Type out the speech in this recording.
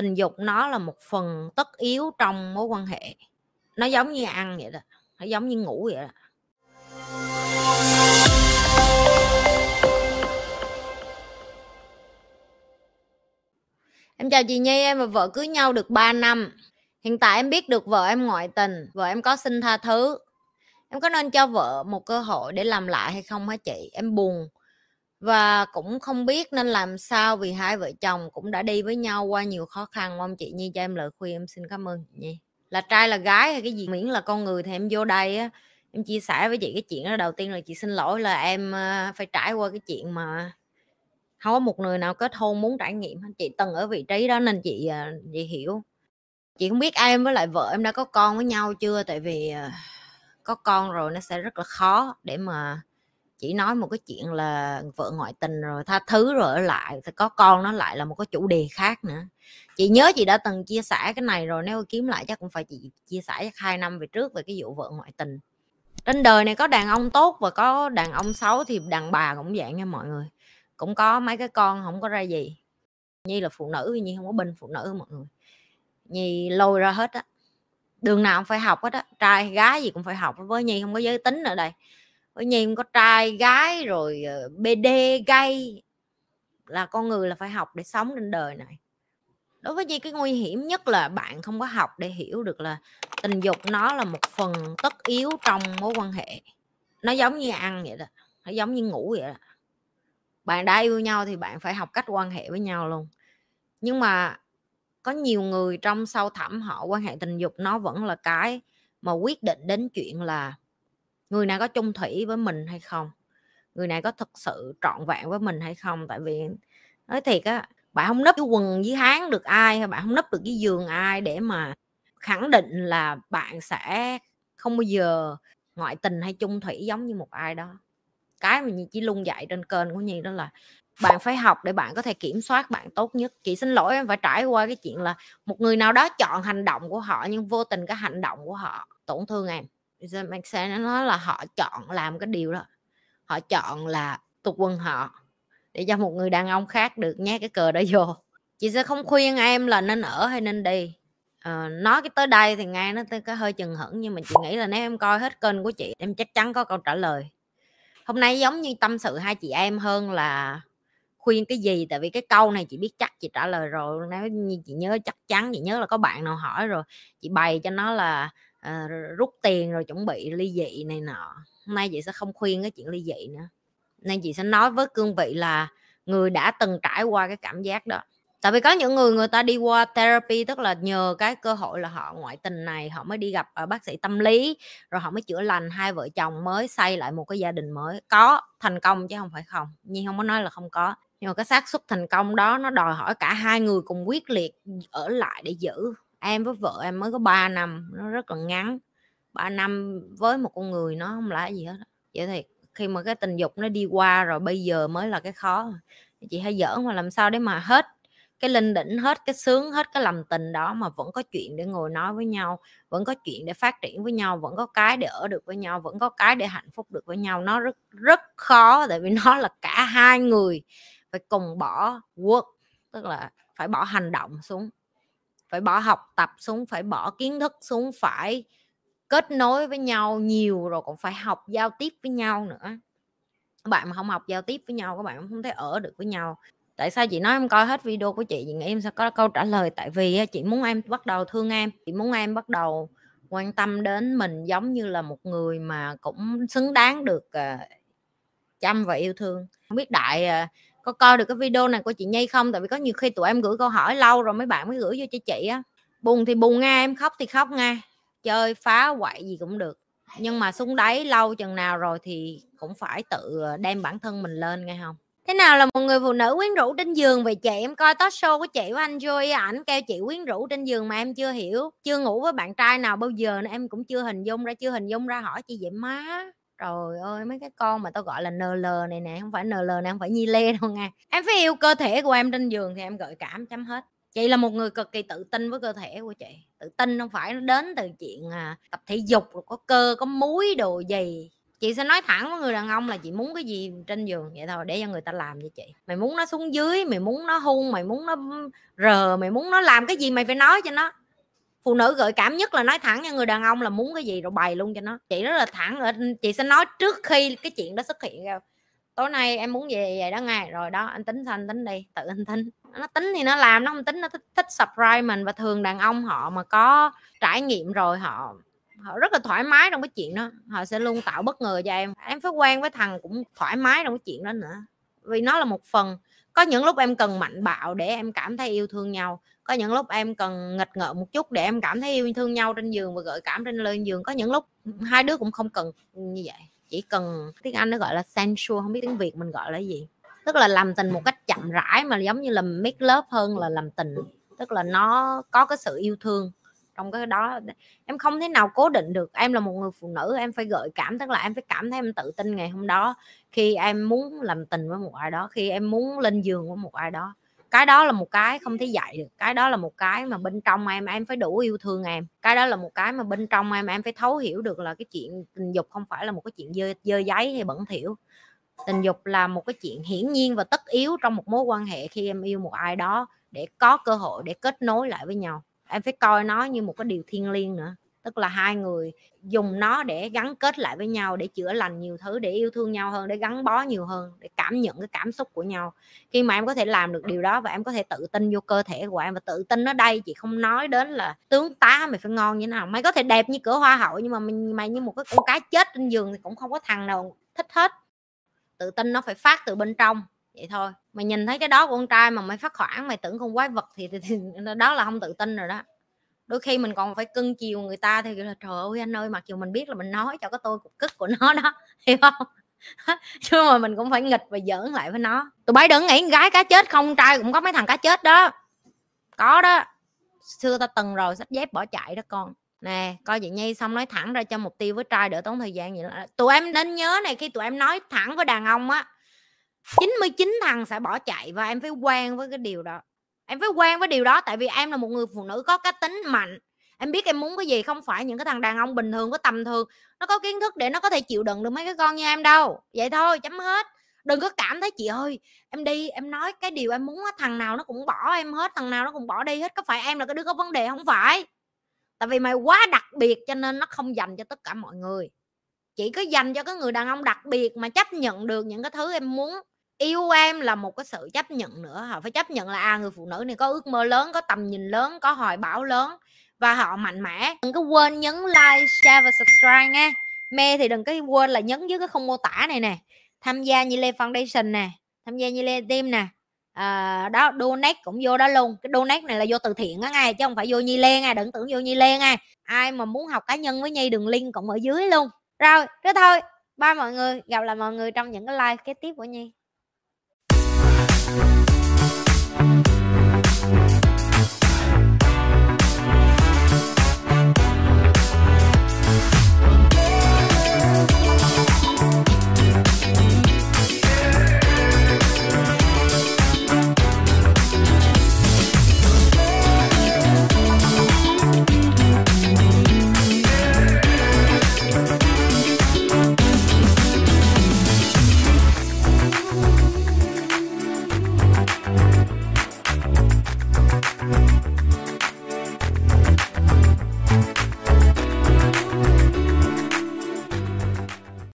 tình dục nó là một phần tất yếu trong mối quan hệ nó giống như ăn vậy đó nó giống như ngủ vậy đó Em chào chị Nhi, em và vợ cưới nhau được 3 năm. Hiện tại em biết được vợ em ngoại tình, vợ em có xin tha thứ. Em có nên cho vợ một cơ hội để làm lại hay không hả chị? Em buồn và cũng không biết nên làm sao vì hai vợ chồng cũng đã đi với nhau qua nhiều khó khăn. Mong chị Nhi cho em lời khuyên, em xin cảm ơn chị Nhi. Là trai là gái hay cái gì? Miễn là con người thì em vô đây á em chia sẻ với chị cái chuyện đó. Đầu tiên là chị xin lỗi là em ờ, phải trải qua cái chuyện mà không có một người nào kết hôn muốn trải nghiệm chị từng ở vị trí đó nên chị ờ, chị hiểu. Chị không biết em với lại vợ em đã có con với nhau chưa? Tại vì ờ, có con rồi nó sẽ rất là khó để mà chỉ nói một cái chuyện là vợ ngoại tình rồi tha thứ rồi ở lại thì có con nó lại là một cái chủ đề khác nữa. Chị nhớ chị đã từng chia sẻ cái này rồi, nếu kiếm lại chắc cũng phải chị chia sẻ chắc hai năm về trước về cái vụ vợ ngoại tình. Trên đời này có đàn ông tốt và có đàn ông xấu thì đàn bà cũng vậy nha mọi người, cũng có mấy cái con không có ra gì. Nhi là phụ nữ, nhi không có bên phụ nữ mọi người. Nhi lôi ra hết á, đường nào cũng phải học hết á, trai gái gì cũng phải học, với nhi không có giới tính ở đây ở nhà em có trai gái rồi ờ, bd gay, là con người là phải học để sống trên đời này. Đối với nhi, cái nguy hiểm nhất là bạn không có học để hiểu được là tình dục nó là một phần tất yếu trong mối quan hệ. Nó giống như ăn vậy đó, nó giống như ngủ vậy đó. Bạn đã yêu nhau thì bạn phải học cách quan hệ với nhau luôn. Nhưng mà có nhiều người trong sâu thẳm họ quan hệ tình dục nó vẫn là cái mà quyết định đến chuyện là người này có chung thủy với mình hay không? Người này có thực sự trọn vẹn với mình hay không? Tại vì nói thiệt á, bạn không nấp cái quần dưới háng được ai hay bạn không nấp được cái giường ai để mà khẳng định là bạn sẽ không bao giờ ngoại tình hay chung thủy giống như một ai đó. Cái mà chỉ lung dạy trên kênh của Nhi đó là bạn phải học để bạn có thể kiểm soát bạn tốt nhất. Chị xin lỗi em phải trải qua cái chuyện là một người nào đó chọn hành động của họ nhưng vô tình cái hành động của họ tổn thương em sẽ nói là họ chọn làm cái điều đó. Họ chọn là tục quân họ để cho một người đàn ông khác được nhét cái cờ đó vô. Chị sẽ không khuyên em là nên ở hay nên đi. À, nói cái tới đây thì nghe nó cái hơi chừng hững nhưng mà chị nghĩ là nếu em coi hết kênh của chị em chắc chắn có câu trả lời. Hôm nay giống như tâm sự hai chị em hơn là khuyên cái gì tại vì cái câu này chị biết chắc chị trả lời rồi. Nếu như chị nhớ chắc chắn chị nhớ là có bạn nào hỏi rồi chị bày cho nó là uh, rút tiền rồi chuẩn bị ly dị này nọ. Hôm nay chị sẽ không khuyên cái chuyện ly dị nữa. Nên chị sẽ nói với cương vị là người đã từng trải qua cái cảm giác đó. Tại vì có những người người ta đi qua therapy tức là nhờ cái cơ hội là họ ngoại tình này họ mới đi gặp ở bác sĩ tâm lý rồi họ mới chữa lành hai vợ chồng mới xây lại một cái gia đình mới. Có thành công chứ không phải không. Nhưng không có nói là không có. Nhưng mà cái xác suất thành công đó nó đòi hỏi cả hai người cùng quyết liệt ở lại để giữ em với vợ em mới có 3 năm, nó rất là ngắn. 3 năm với một con người nó không là gì hết vậy thì khi mà cái tình dục nó đi qua rồi bây giờ mới là cái khó. Chị hay giỡn mà làm sao để mà hết cái linh đỉnh, hết cái sướng, hết cái lầm tình đó mà vẫn có chuyện để ngồi nói với nhau, vẫn có chuyện để phát triển với nhau, vẫn có cái để ở được với nhau, vẫn có cái để hạnh phúc được với nhau. Nó rất rất khó, tại vì nó là cả hai người phải cùng bỏ work, tức là phải bỏ hành động xuống phải bỏ học tập xuống, phải bỏ kiến thức xuống, phải kết nối với nhau nhiều, rồi còn phải học giao tiếp với nhau nữa. Các bạn mà không học giao tiếp với nhau, các bạn không thể ở được với nhau. Tại sao chị nói em coi hết video của chị chị nghĩ em sẽ có câu trả lời. Tại vì chị muốn em bắt đầu thương em, chị muốn em bắt đầu quan tâm đến mình giống như là một người mà cũng xứng đáng được à, chăm và yêu thương. Không biết đại à, có coi được cái video này của chị Nhi không? Tại vì có nhiều khi tụi em gửi câu hỏi lâu rồi mấy bạn mới gửi vô cho chị á. Buồn thì buồn nghe em khóc thì khóc nghe chơi phá quậy gì cũng được. Nhưng mà xuống đáy lâu chừng nào rồi thì cũng phải tự ờ, đem bản thân mình lên, nghe không? Thế nào là một người phụ nữ quyến rũ trên giường vậy chị? Em coi talk show của chị với anh Joy ảnh kêu chị quyến rũ trên giường mà em chưa hiểu. Chưa ngủ với bạn trai nào bao giờ nên em cũng chưa hình dung ra, chưa hình dung ra, hỏi chị vậy má trời ơi mấy cái con mà tao gọi là NL này nè không phải NL này không phải Nhi Lê đâu nha. Em phải yêu cơ thể của em trên giường thì em gợi cảm chấm hết. Chị là một người cực kỳ tự tin với cơ thể của chị. Tự tin không phải nó đến từ chuyện à, tập thể dục rồi có cơ có múi đồ gì. Chị sẽ nói thẳng với người đàn ông là chị muốn cái gì trên giường vậy thôi để cho người ta làm cho chị. Mày muốn nó xuống dưới mày muốn nó hung mày muốn nó rờ mày muốn nó làm cái gì mày phải nói cho nó phụ nữ gợi cảm nhất là nói thẳng cho người đàn ông là muốn cái gì rồi bày luôn cho nó. Chị rất là thẳng ờ, chị sẽ nói trước khi cái chuyện đó xuất hiện ra tối nay em muốn về vậy đó ngay. Rồi đó anh tính sao anh tính đi tự anh tính. Nó tính thì nó làm nó không tính nó thích, thích surprise mình. Và thường đàn ông họ mà có trải nghiệm rồi họ họ rất là thoải mái trong cái chuyện đó. Họ sẽ luôn tạo bất ngờ cho em. Em phải quen với thằng cũng thoải mái trong cái chuyện đó nữa. Vì nó là một phần. Có những lúc em cần mạnh bạo để em cảm thấy yêu thương nhau có những lúc em cần nghịch ngợm một chút để em cảm thấy yêu thương nhau trên giường và gợi cảm trên lên giường. Có những lúc hai đứa cũng không cần như vậy. Chỉ cần tiếng anh nó gọi là sensual, không biết tiếng việt mình gọi là gì. Tức là làm tình một cách chậm rãi mà giống như là make love hơn là làm tình. Tức là nó có cái sự yêu thương trong cái đó. Em không thể nào cố định được. Em là một người phụ nữ, em phải gợi cảm. Tức là em phải cảm thấy em tự tin ngày hôm đó khi em muốn làm tình với một ai đó, khi em muốn lên giường với một ai đó cái đó là một cái không thể dạy được. Cái đó là một cái mà bên trong em em phải đủ yêu thương em. Cái đó là một cái mà bên trong em em phải thấu hiểu được là cái chuyện tình dục không phải là một cái chuyện dơ dơ giấy hay bẩn thỉu. Tình dục là một cái chuyện hiển nhiên và tất yếu trong một mối quan hệ khi em yêu một ai đó để có cơ hội để kết nối lại với nhau. Em phải coi nó như một cái điều thiêng liêng nữa tức là hai người dùng nó để gắn kết lại với nhau để chữa lành nhiều thứ để yêu thương nhau hơn để gắn bó nhiều hơn để cảm nhận cái cảm xúc của nhau. Khi mà em có thể làm được điều đó và em có thể tự tin vô cơ thể của em và tự tin ở đây chị không nói đến là tướng tá mày phải ngon như thế nào. Mày có thể đẹp như cửa hoa hậu nhưng mà mày, mày như một cái con cá chết trên giường thì cũng không có thằng nào thích hết. Tự tin nó phải phát từ bên trong vậy thôi. Mày nhìn thấy cái đó của con trai mà mày phát khoảng mày tưởng con quái vật thì, thì, thì đó là không tự tin rồi đó đôi khi mình còn phải cưng chiều người ta thì là, trời ơi, anh ơi, mặc dù mình biết là mình nói cho cái tôi cục cức của nó đó hiểu không? Chứ mà mình cũng phải nghịch và giỡn lại với nó. Tụi bay đừng nghĩ gái cá chết không, trai cũng có mấy thằng cá chết đó. Có đó. Xưa ta từng rồi sách dép bỏ chạy đó con. Nè, coi chị nhi, xong nói thẳng ra cho mục tiêu với trai đỡ tốn thời gian vậy đó. tụi em nên nhớ này, khi tụi em nói thẳng với đàn ông á 99 thằng sẽ bỏ chạy và em phải quen với cái điều đó em phải quen với điều đó, tại vì em là một người phụ nữ có cá tính mạnh. Em biết em muốn cái gì không phải những cái thằng đàn ông bình thường có tầm thường, nó có kiến thức để nó có thể chịu đựng được mấy cái con như em đâu. Vậy thôi, chấm hết. Đừng có cảm thấy, chị ơi, em đi, em nói cái điều em muốn thằng nào nó cũng bỏ em hết, thằng nào nó cũng bỏ đi hết, có phải em là cái đứa có vấn đề không phải? Tại vì mày quá đặc biệt cho nên nó không dành cho tất cả mọi người. Chỉ có dành cho cái người đàn ông đặc biệt mà chấp nhận được những cái thứ em muốn yêu em là một cái sự chấp nhận nữa họ phải chấp nhận là à người phụ nữ này có ước mơ lớn có tầm nhìn lớn có hoài bão lớn và họ mạnh mẽ. Đừng có quên nhấn like share và subscribe nha. Mê thì đừng có quên là nhấn dưới cái không mô tả này nè. Tham gia như lê foundation nè tham gia như lê team nè. À, đó donate cũng vô đó luôn. Cái donate này là vô từ thiện á ngay chứ không phải vô nhi lê ngay đừng tưởng vô nhi lê ngay ai mà muốn học cá nhân với nhi đường link cũng ở dưới luôn. Rồi thế thôi. Ba mọi người. Gặp lại mọi người trong những cái like kế tiếp của nhi.